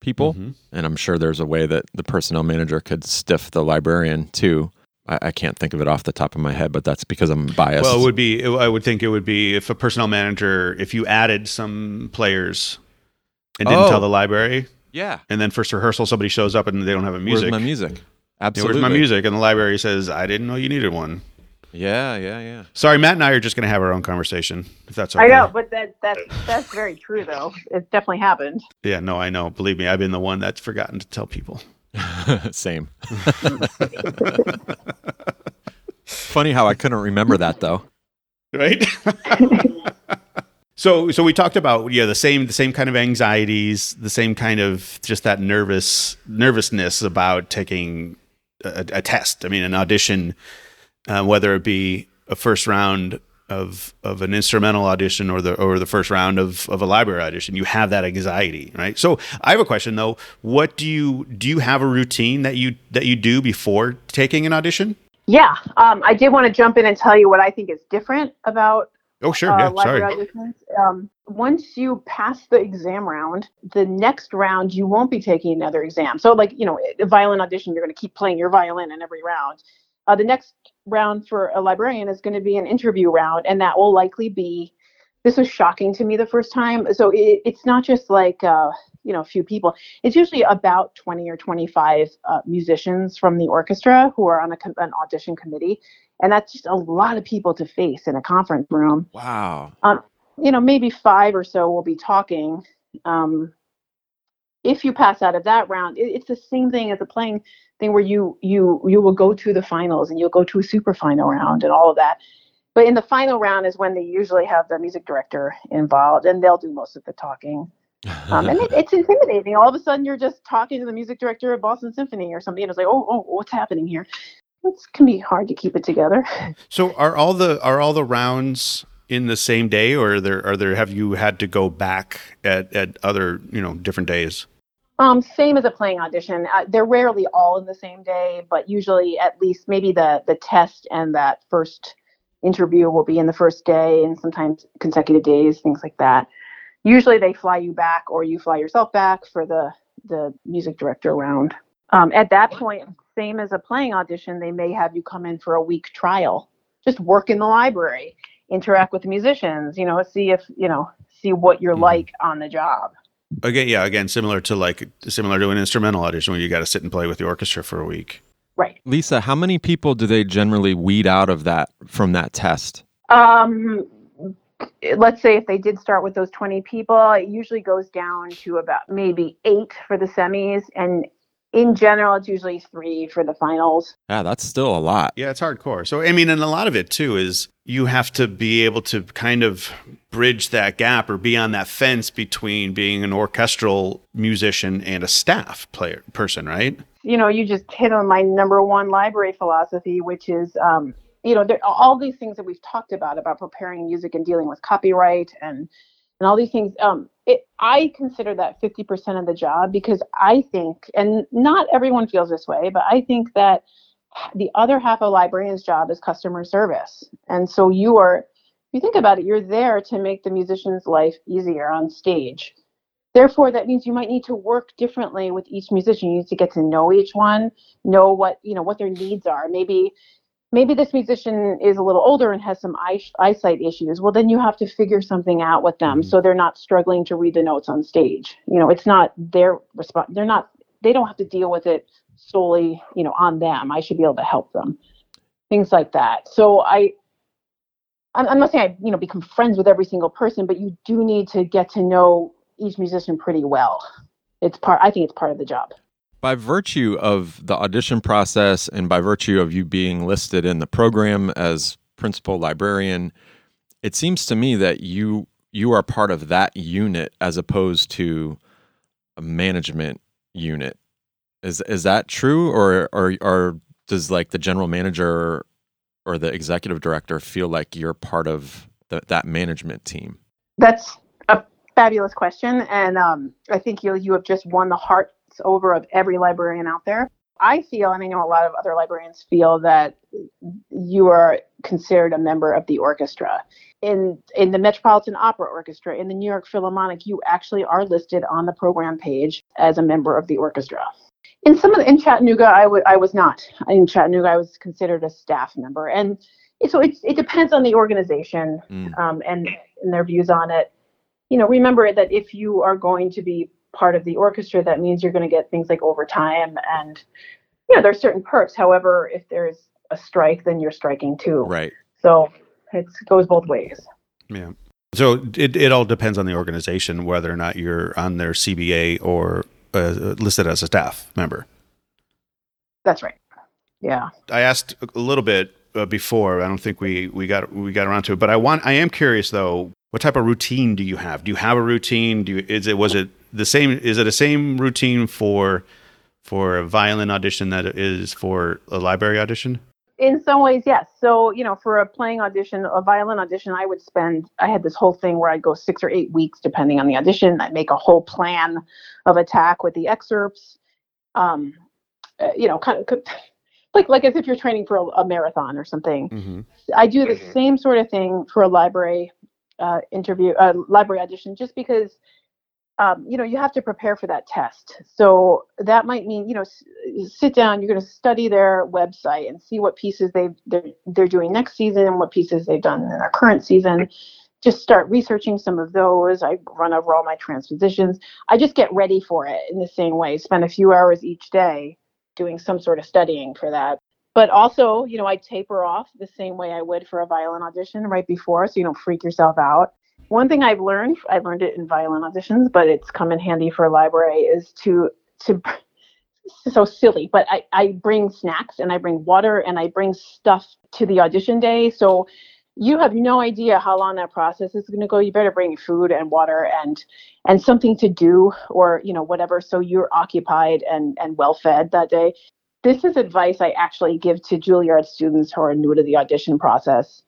people. Mhm. And I'm sure there's a way that the personnel manager could stiff the librarian too. I, I can't think of it off the top of my head, but that's because I'm biased. Well, it would be. I would think it would be if a personnel manager, if you added some players and didn't Oh. tell the library, yeah. and then first rehearsal somebody shows up and they don't have a music. Where's my music? Absolutely. Where's my music? And the library says, "I didn't know you needed one." Yeah, yeah, yeah. Sorry, Matt and I are just going to have our own conversation. If that's okay. I know, but that that's that's very true though. It definitely happened. Yeah, no, I know. Believe me, I've been the one that's forgotten to tell people. Same. Funny how I couldn't remember that though. right so so we talked about yeah the same the same kind of anxieties the same kind of just that nervous nervousness about taking a, a test i mean an audition uh, whether it be a first round of of an instrumental audition or the or the first round of of a library audition you have that anxiety right so i have a question though what do you do you have a routine that you that you do before taking an audition Yeah, um, I did want to jump in and tell you what I think is different about oh sure uh, yeah library sorry auditions. Um, once you pass the exam round, the next round you won't be taking another exam. So, like you know, a violin audition, you're going to keep playing your violin in every round. Uh, the next round for a librarian is going to be an interview round, and that will likely be. This was shocking to me the first time. So it, it's not just like uh, you know a few people. It's usually about 20 or 25 uh, musicians from the orchestra who are on a, an audition committee, and that's just a lot of people to face in a conference room Wow. Um, you know, maybe five or so will be talking. Um, if you pass out of that round, it, it's the same thing as a playing thing where you you you will go to the finals and you'll go to a super final round and all of that. But in the final round is when they usually have the music director involved and they'll do most of the talking. Um, and it, it's intimidating. All of a sudden, you're just talking to the music director of Boston Symphony or something, and it's like, oh, oh, what's happening here? It can be hard to keep it together. So are all the are all the rounds in the same day, or are there are there have you had to go back at at other you know different days? Um, same as a playing audition. Uh, they're rarely all in the same day, but usually at least maybe the the test and that first interview will be in the first day, and sometimes consecutive days, things like that. Usually they fly you back, or you fly yourself back for the the music director round. Um, at that point, same as a playing audition, they may have you come in for a week trial, just work in the library, interact with the musicians, you know, see if you know, see what you're Mhm. like on the job. Again, yeah, again, similar to like similar to an instrumental audition where you got to sit and play with the orchestra for a week. Right. Lisa, how many people do they generally weed out of that from that test? Um, let's say if they did start with those 20 people, it usually goes down to about maybe eight for the semis. And in general, it's usually three for the finals. Yeah, that's still a lot. Yeah, it's hardcore. So I mean, and a lot of it too is you have to be able to kind of bridge that gap or be on that fence between being an orchestral musician and a staff player person, right? You know, you just hit on my number one library philosophy, which is, um, you know, there, all these things that we've talked about, about preparing music and dealing with copyright and and all these things. Um, it, I consider that 50% of the job because I think, and not everyone feels this way, but I think that the other half of a librarian's job is customer service. And so you are, if you think about it, you're there to make the musician's life easier on stage. Therefore, that means you might need to work differently with each musician. You need to get to know each one, know what you know what their needs are. Maybe maybe this musician is a little older and has some eye, eyesight issues. Well, then you have to figure something out with them Mhm. so they're not struggling to read the notes on stage. You know, it's not their response. They're not. They don't have to deal with it solely. You know, on them. I should be able to help them. Things like that. So I. I'm I'm not saying I, you know, become friends with every single person, but you do need to get to know each musician pretty well. It's part. I think it's part of the job. By virtue of the audition process and by virtue of you being listed in the program as principal librarian, it seems to me that you you are part of that unit as opposed to a management unit. Is is that true or or or does like the general manager or the executive director feel like you're part of the, that management team? That's fabulous question, and um, I think you you have just won the hearts over of every librarian out there. I feel, and I know a lot of other librarians feel, that you are considered a member of the orchestra. In in the Metropolitan Opera Orchestra, in the New York Philharmonic, you actually are listed on the program page as a member of the orchestra. In some of the, in Chattanooga, I, w- I was not. In Chattanooga, I was considered a staff member, and so it it depends on the organization Mm. um, and and their views on it. You know, remember that if you are going to be part of the orchestra, that means you're going to get things like overtime and you know there's certain perks. However, if there's a strike, then you're striking too. Right. So it goes both ways. Yeah. So it, it all depends on the organization whether or not you're on their CBA or uh, listed as a staff member. That's right. Yeah. I asked a little bit uh, before. I don't think we, we got we got around to it, but I want I am curious though. What type of routine do you have? Do you have a routine? Do you, is it was it the same? Is it a same routine for for a violin audition that it is for a library audition? In some ways, yes. So, you know, for a playing audition, a violin audition, I would spend, I had this whole thing where I'd go six or eight weeks depending on the audition. I'd make a whole plan of attack with the excerpts. Um, uh, you know, kind of like, like as if you're training for a, a marathon or something. Mm-hmm. I do the same sort of thing for a library uh, interview, uh, library audition, just because um, you know you have to prepare for that test. So that might mean you know s- sit down. You're going to study their website and see what pieces they they're, they're doing next season and what pieces they've done in their current season. Just start researching some of those. I run over all my transpositions. I just get ready for it in the same way. Spend a few hours each day doing some sort of studying for that but also, you know, I taper off the same way I would for a violin audition right before, so you don't freak yourself out. One thing I've learned, I learned it in violin auditions, but it's come in handy for a library, is to to so silly, but I, I bring snacks and I bring water and I bring stuff to the audition day. So you have no idea how long that process is going to go. You better bring food and water and and something to do or you know whatever, so you're occupied and and well fed that day this is advice I actually give to Juilliard students who are new to the audition process.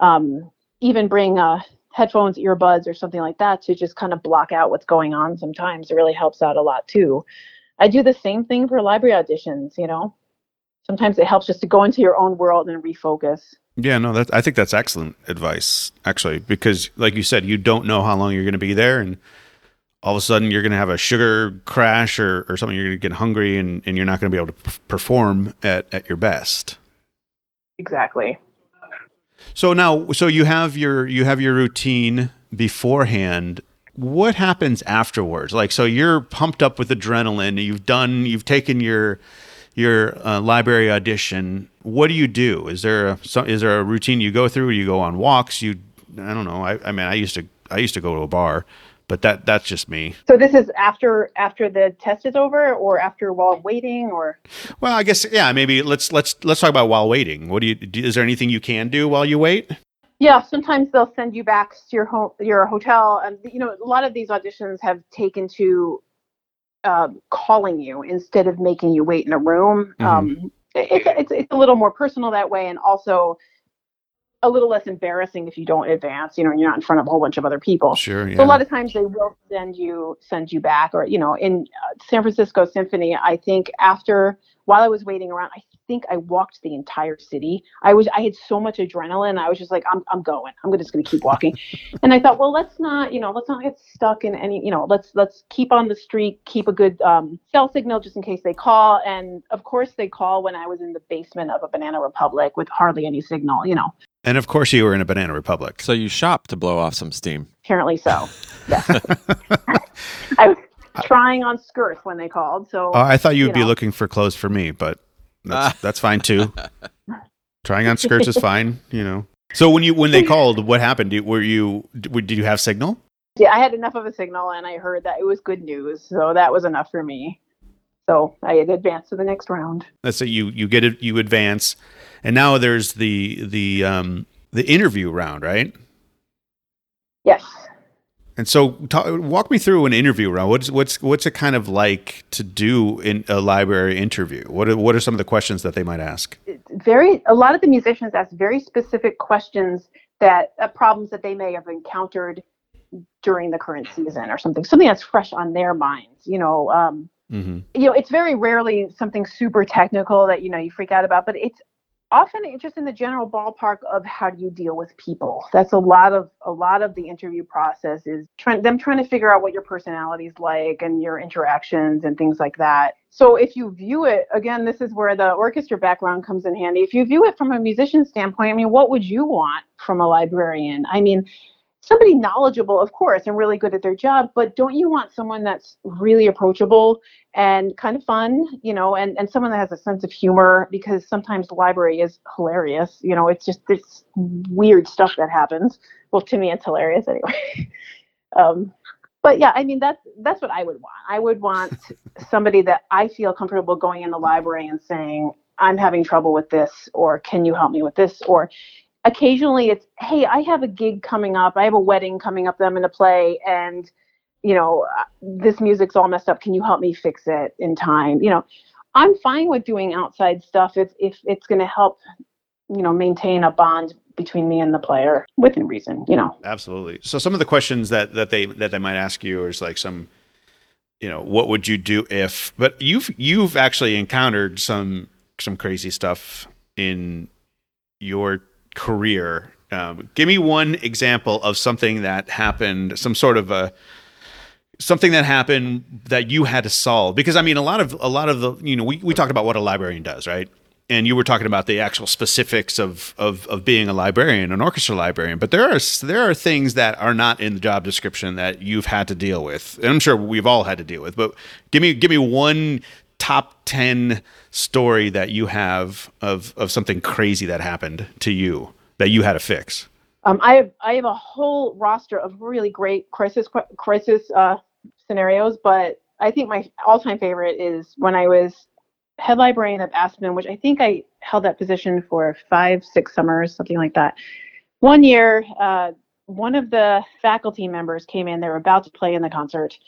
Um, even bring uh, headphones, earbuds, or something like that to just kind of block out what's going on sometimes. It really helps out a lot too. I do the same thing for library auditions, you know. Sometimes it helps just to go into your own world and refocus. Yeah, no, that I think that's excellent advice actually, because like you said, you don't know how long you're going to be there, and all of a sudden you're going to have a sugar crash or, or something. You're going to get hungry, and, and you're not going to be able to p- perform at, at your best. Exactly. So now, so you have your you have your routine beforehand. What happens afterwards? Like, so you're pumped up with adrenaline. You've done. You've taken your your uh, library audition. What do you do? Is there a so, is there a routine you go through? You go on walks. You I don't know. I, I mean, I used to I used to go to a bar, but that that's just me. So this is after after the test is over, or after while waiting, or Well, I guess yeah. Maybe let's let's let's talk about while waiting. What do you? Do, is there anything you can do while you wait? Yeah, sometimes they'll send you back to your home, your hotel, and you know a lot of these auditions have taken to um, calling you instead of making you wait in a room. Mhm. Um, it- it's it's it's a little more personal that way, and also a little less embarrassing if you don't advance. You know, you're not in front of a whole bunch of other people. Sure. Yeah. So a lot of times they will send you send you back, or you know, in uh, San Francisco Symphony, I think after while I was waiting around, I think I walked the entire city. I was I had so much adrenaline. I was just like, I'm I'm going. I'm just going to keep walking. and I thought, well, let's not, you know, let's not get stuck in any, you know, let's let's keep on the street, keep a good um, cell signal just in case they call. And of course, they call when I was in the basement of a Banana Republic with hardly any signal. You know, and of course, you were in a Banana Republic. So you shop to blow off some steam. apparently so. Yeah. I was trying on skirts when they called. So Oh, I thought you'd you be looking for clothes for me, but that's that's fine too. Trying on skirts is fine, you know. So when you when they called, what happened? Did, were you did, did you have signal? yeah, I had enough of a signal, and I heard that it was good news. So that was enough for me. So I had advanced to the next round. Let's say you you get it, you advance, and now there's the the um the interview round, right? Yes. And so, talk, walk me through an interview round. What's what's what's it kind of like to do in a library interview? What are, what are some of the questions that they might ask? very a lot of the musicians ask very specific questions that uh, problems that they may have encountered during the current season or something something that's fresh on their minds you know um, mm-hmm. you know, it's very rarely something super technical that you know you freak out about, but it's often just in the general ballpark of how do you deal with people. That's a lot of a lot of the interview process is trying them trying to figure out what your personality is like and your interactions and things like that. So if you view it again this is where the orchestra background comes in handy. If you view it from a musician standpoint i mean what would you want from a librarian? I mean somebody knowledgeable, of course, and really good at their job, but don't you want someone that's really approachable and kind of fun, you know, and, and someone that has a sense of humor because sometimes the library is hilarious. You know, it's just this weird stuff that happens. Well, to me, it's hilarious anyway. um, but yeah, I mean that's that's what I would want. I would want somebody that I feel comfortable going in the library and saying, I'm having trouble with this, or can you help me with this, or occasionally it's hey i have a gig coming up. I have a wedding coming up that i'm going to play and you know uh, this music's all messed up. Can you help me fix it in time? You know i'm fine with doing outside stuff if if it's going to help you know maintain a bond between me and the player within reason you know? Absolutely. So some of the questions that that they that they might ask you is like some you know what would you do if? But you've you've actually encountered some some crazy stuff in your career. Um, give me one example of something that happened, some sort of a something that happened that you had to solve. Because I mean, a lot of a lot of the you know we we talked about what a librarian does, right? And you were talking about the actual specifics of, of of being a librarian, an orchestra librarian. But there are there are things that are not in the job description that you've had to deal with. And I'm sure we've all had to deal with. But give me give me one top 10 story that you have of of something crazy that happened to you that you had to fix? Um, I have I have a whole roster of really great crisis crisis uh, scenarios, but I think my all-time favorite is when I was head librarian of Aspen, which I think I held that position for five, six summers, something like that. One year, uh, one of the faculty members came in. They were about to play in the concert,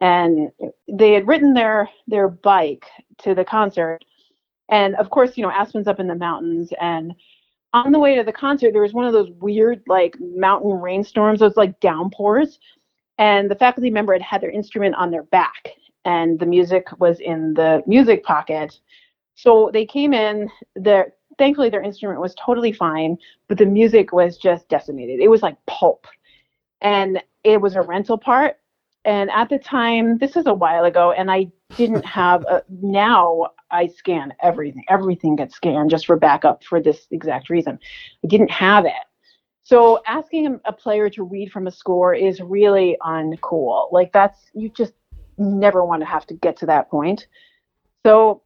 and they had ridden their their bike to the concert. And of course, you know, Aspen's up in the mountains, and on the way to the concert, there was one of those weird like mountain rainstorms, those like downpours, and the faculty member had had their instrument on their back, and the music was in the music pocket. So they came in. Their thankfully their instrument was totally fine, but the music was just decimated. It was like pulp, and it was a rental part. And at the time, this was a while ago, and I didn't have a, now I scan everything. Everything gets scanned just for backup for this exact reason. I didn't have it. So asking a player to read from a score is really uncool. Like that's you just never want to have to get to that point. So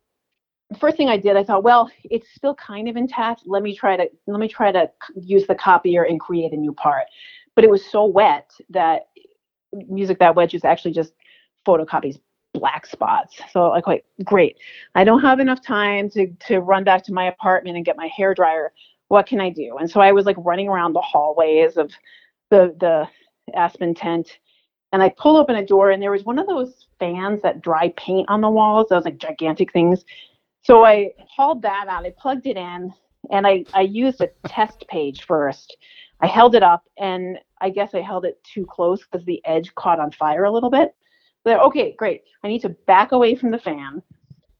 first thing I did, I thought, well, it's still kind of intact. Let me try to let me try to use the copier and create a new part. But it was so wet that music that wet just actually just photocopies black spots. So like, wait, great. I don't have enough time to to run back to my apartment and get my hair dryer. What can I do? And so I was like running around the hallways of the the Aspen tent, and I pull open a door, and there was one of those fans that dry paint on the walls. Those like gigantic things. So I hauled that out. I plugged it in, and I I used a test page first. I held it up, and I guess I held it too close because the edge caught on fire a little bit But okay, great. I need to back away from the fan.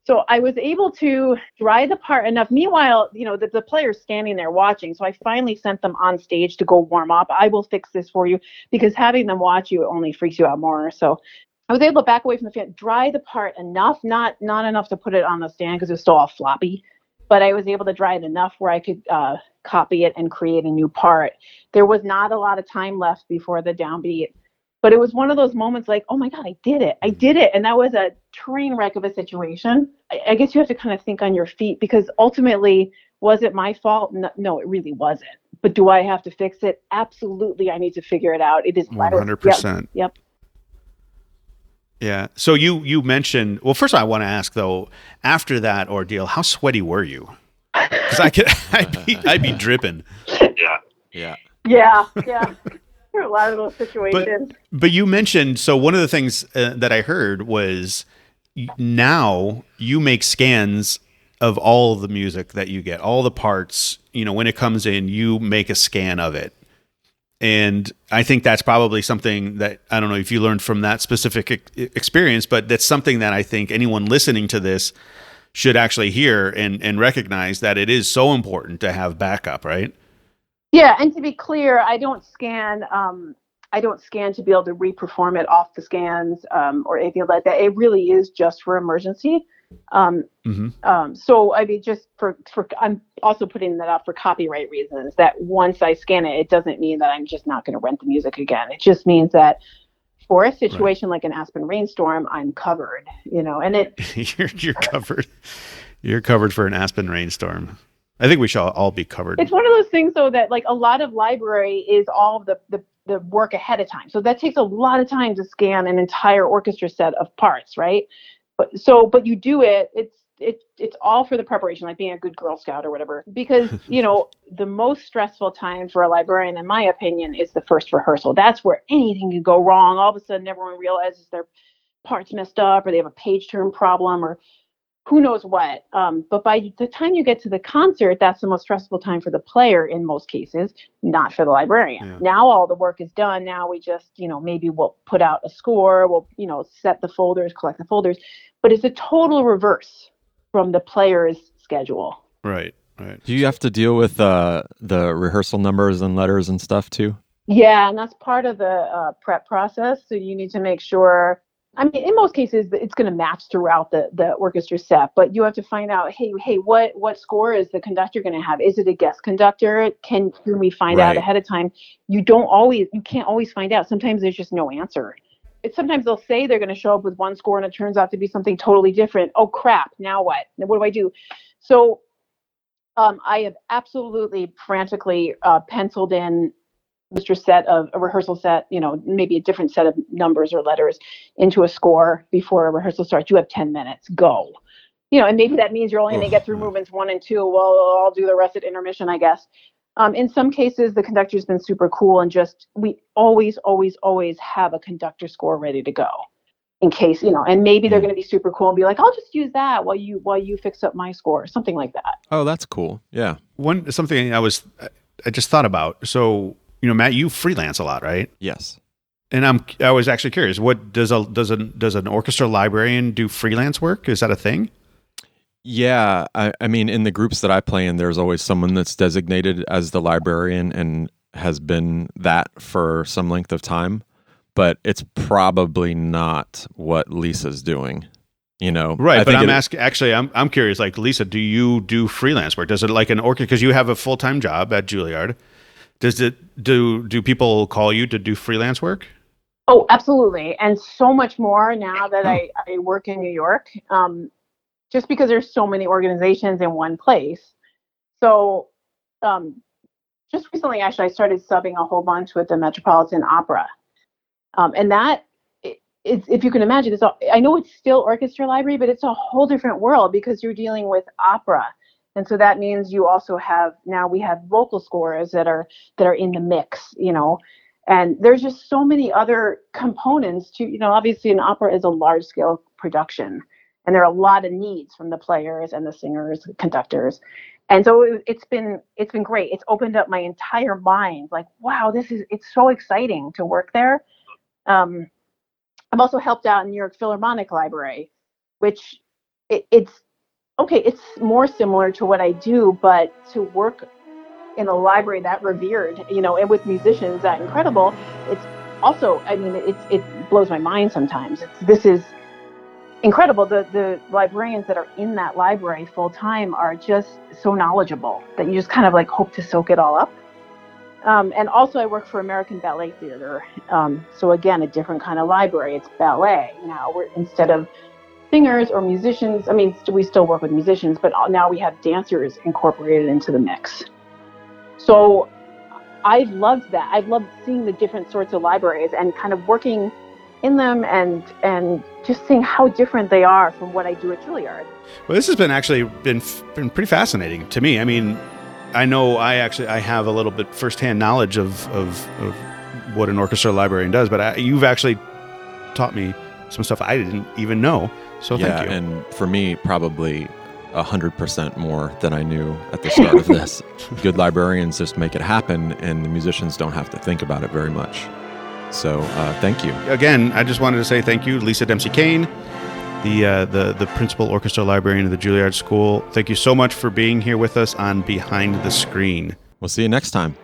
So I was able to dry the part enough. Meanwhile, you know, the, the player's standing there watching. So I finally sent them on stage to go warm up. I will fix this for you because having them watch you only freaks you out more. So I was able to back away from the fan, dry the part enough, not not enough to put it on the stand because it was still all floppy, but I was able to dry it enough where I could uh, copy it and create a new part. There was not a lot of time left before the downbeat but it was one of those moments like oh my god i did it. I mm-hmm. did it. And that was a train wreck of a situation. I, I, guess you have to kind of think on your feet because ultimately was it my fault? No, no, it really wasn't. But do i have to fix it? Absolutely i need to figure it out. It is 100% yep, yep. yeah. So you you mentioned well first all, i want to ask though after that ordeal how sweaty were you because i could i'd be i'd be dripping yeah yeah yeah yeah a lot of those situations. But, but you mentioned so one of the things uh, that I heard was now you make scans of all the music that you get, all the parts. You know, when it comes in, you make a scan of it. And I think that's probably something that I don't know if you learned from that specific ex- experience, but that's something that I think anyone listening to this should actually hear and, and recognize that it is so important to have backup, right? Yeah, and to be clear, I don't scan. Um, I don't scan to be able to reperform it off the scans um, or anything like that. It really is just for emergency. Um, mm-hmm. um, so I mean, just for for I'm also putting that up for copyright reasons. That once I scan it, it doesn't mean that I'm just not going to rent the music again. It just means that for a situation right. like an Aspen rainstorm, I'm covered. You know, and it you're you're covered. You're covered for an Aspen rainstorm. I think we shall all be covered. It's one of those things, though, that like a lot of library is all the, the the work ahead of time. So that takes a lot of time to scan an entire orchestra set of parts, right? But so, but you do it. It's it, it's all for the preparation, like being a good Girl Scout or whatever. Because you know the most stressful time for a librarian, in my opinion, is the first rehearsal. That's where anything can go wrong. All of a sudden, everyone realizes their parts messed up, or they have a page turn problem, or who knows what. Um, but by the time you get to the concert, that's the most stressful time for the player in most cases, not for the librarian. Yeah. Now all the work is done. Now we just, you know, maybe we'll put out a score, we'll, you know, set the folders, collect the folders. But it's a total reverse from the player's schedule. Right. Right. Do you have to deal with uh, the rehearsal numbers and letters and stuff too? Yeah, and that's part of the uh, prep process. So you need to make sure I mean, in most cases, it's going to match throughout the, the orchestra set, but you have to find out, hey, hey, what what score is the conductor going to have? Is it a guest conductor? Can can we find right. out ahead of time? You don't always, you can't always find out. Sometimes there's just no answer. Sometimes they'll say they're going to show up with one score and it turns out to be something totally different. Oh crap! Now what? Now what do I do? So um, I have absolutely frantically uh, penciled in Mr. set of a rehearsal set, you know, maybe a different set of numbers or letters into a score before a rehearsal starts. You have 10 minutes, go. You know, and maybe that means you're only going to get through movements one and two. Well, I'll do the rest at intermission, I guess. Um, in some cases, the conductor's been super cool and just, we always, always, always have a conductor score ready to go in case, you know, and maybe they're mm. going to be super cool and be like, I'll just use that while you, while you fix up my score, something like that. Oh, that's cool. Yeah. One, something I was, I just thought about. So you know, Matt, you freelance a lot, right? Yes. And I'm I was actually curious. What does a does a does an orchestra librarian do freelance work? Is that a thing? Yeah, I, I mean, in the groups that I play in, there's always someone that's designated as the librarian and has been that for some length of time. But it's probably not what Lisa's doing you know right I but i'm asking actually I'm, I'm curious like lisa do you do freelance work does it like an orchestra because you have a full-time job at juilliard does it do do people call you to do freelance work? Oh, absolutely, and so much more now that I, I work in New York. Um, just because there's so many organizations in one place. So, um, just recently, actually, I started subbing a whole bunch with the Metropolitan Opera, um, and that if you can imagine, it's I know it's still orchestra library, but it's a whole different world because you're dealing with opera. And so that means you also have now we have vocal scores that are that are in the mix you know? And there's just so many other components to you know obviously an opera is a large scale production and there are a lot of needs from the players and the singers conductors. And so it, has been it's been great. It's opened up my entire mind like wow this is it's so exciting to work there. Um, i've also helped out in new york philharmonic library which it, it's okay, it's more similar to what I do, but to work in a library that revered, you know, and with musicians that incredible, it's also, I mean, it's it blows my mind sometimes. It's, this is incredible. The the librarians that are in that library full time are just so knowledgeable that you just kind of like hope to soak it all up. Um, and also, I work for American Ballet Theater. Um, so again, a different kind of library. It's ballet now. We're instead of singers or musicians. I mean, we still work with musicians, but now we have dancers incorporated into the mix. So I've loved that. I've loved seeing the different sorts of libraries and kind of working in them and and just seeing how different they are from what I do at Juilliard. Well, this has been actually been been pretty fascinating to me. I mean, I know I actually I have a little bit firsthand knowledge of of, of what an orchestra librarian does, but I, you've actually taught me some stuff I didn't even know. So yeah, thank you. And for me, probably 100% more than I knew at the start of this. Good librarians just make it happen, and the musicians don't have to think about it very much. So, uh, thank you. Again, I just wanted to say thank you, Lisa Dempsey Kane, the, uh, the, the principal orchestra librarian of the Juilliard School. Thank you so much for being here with us on Behind the Screen. We'll see you next time.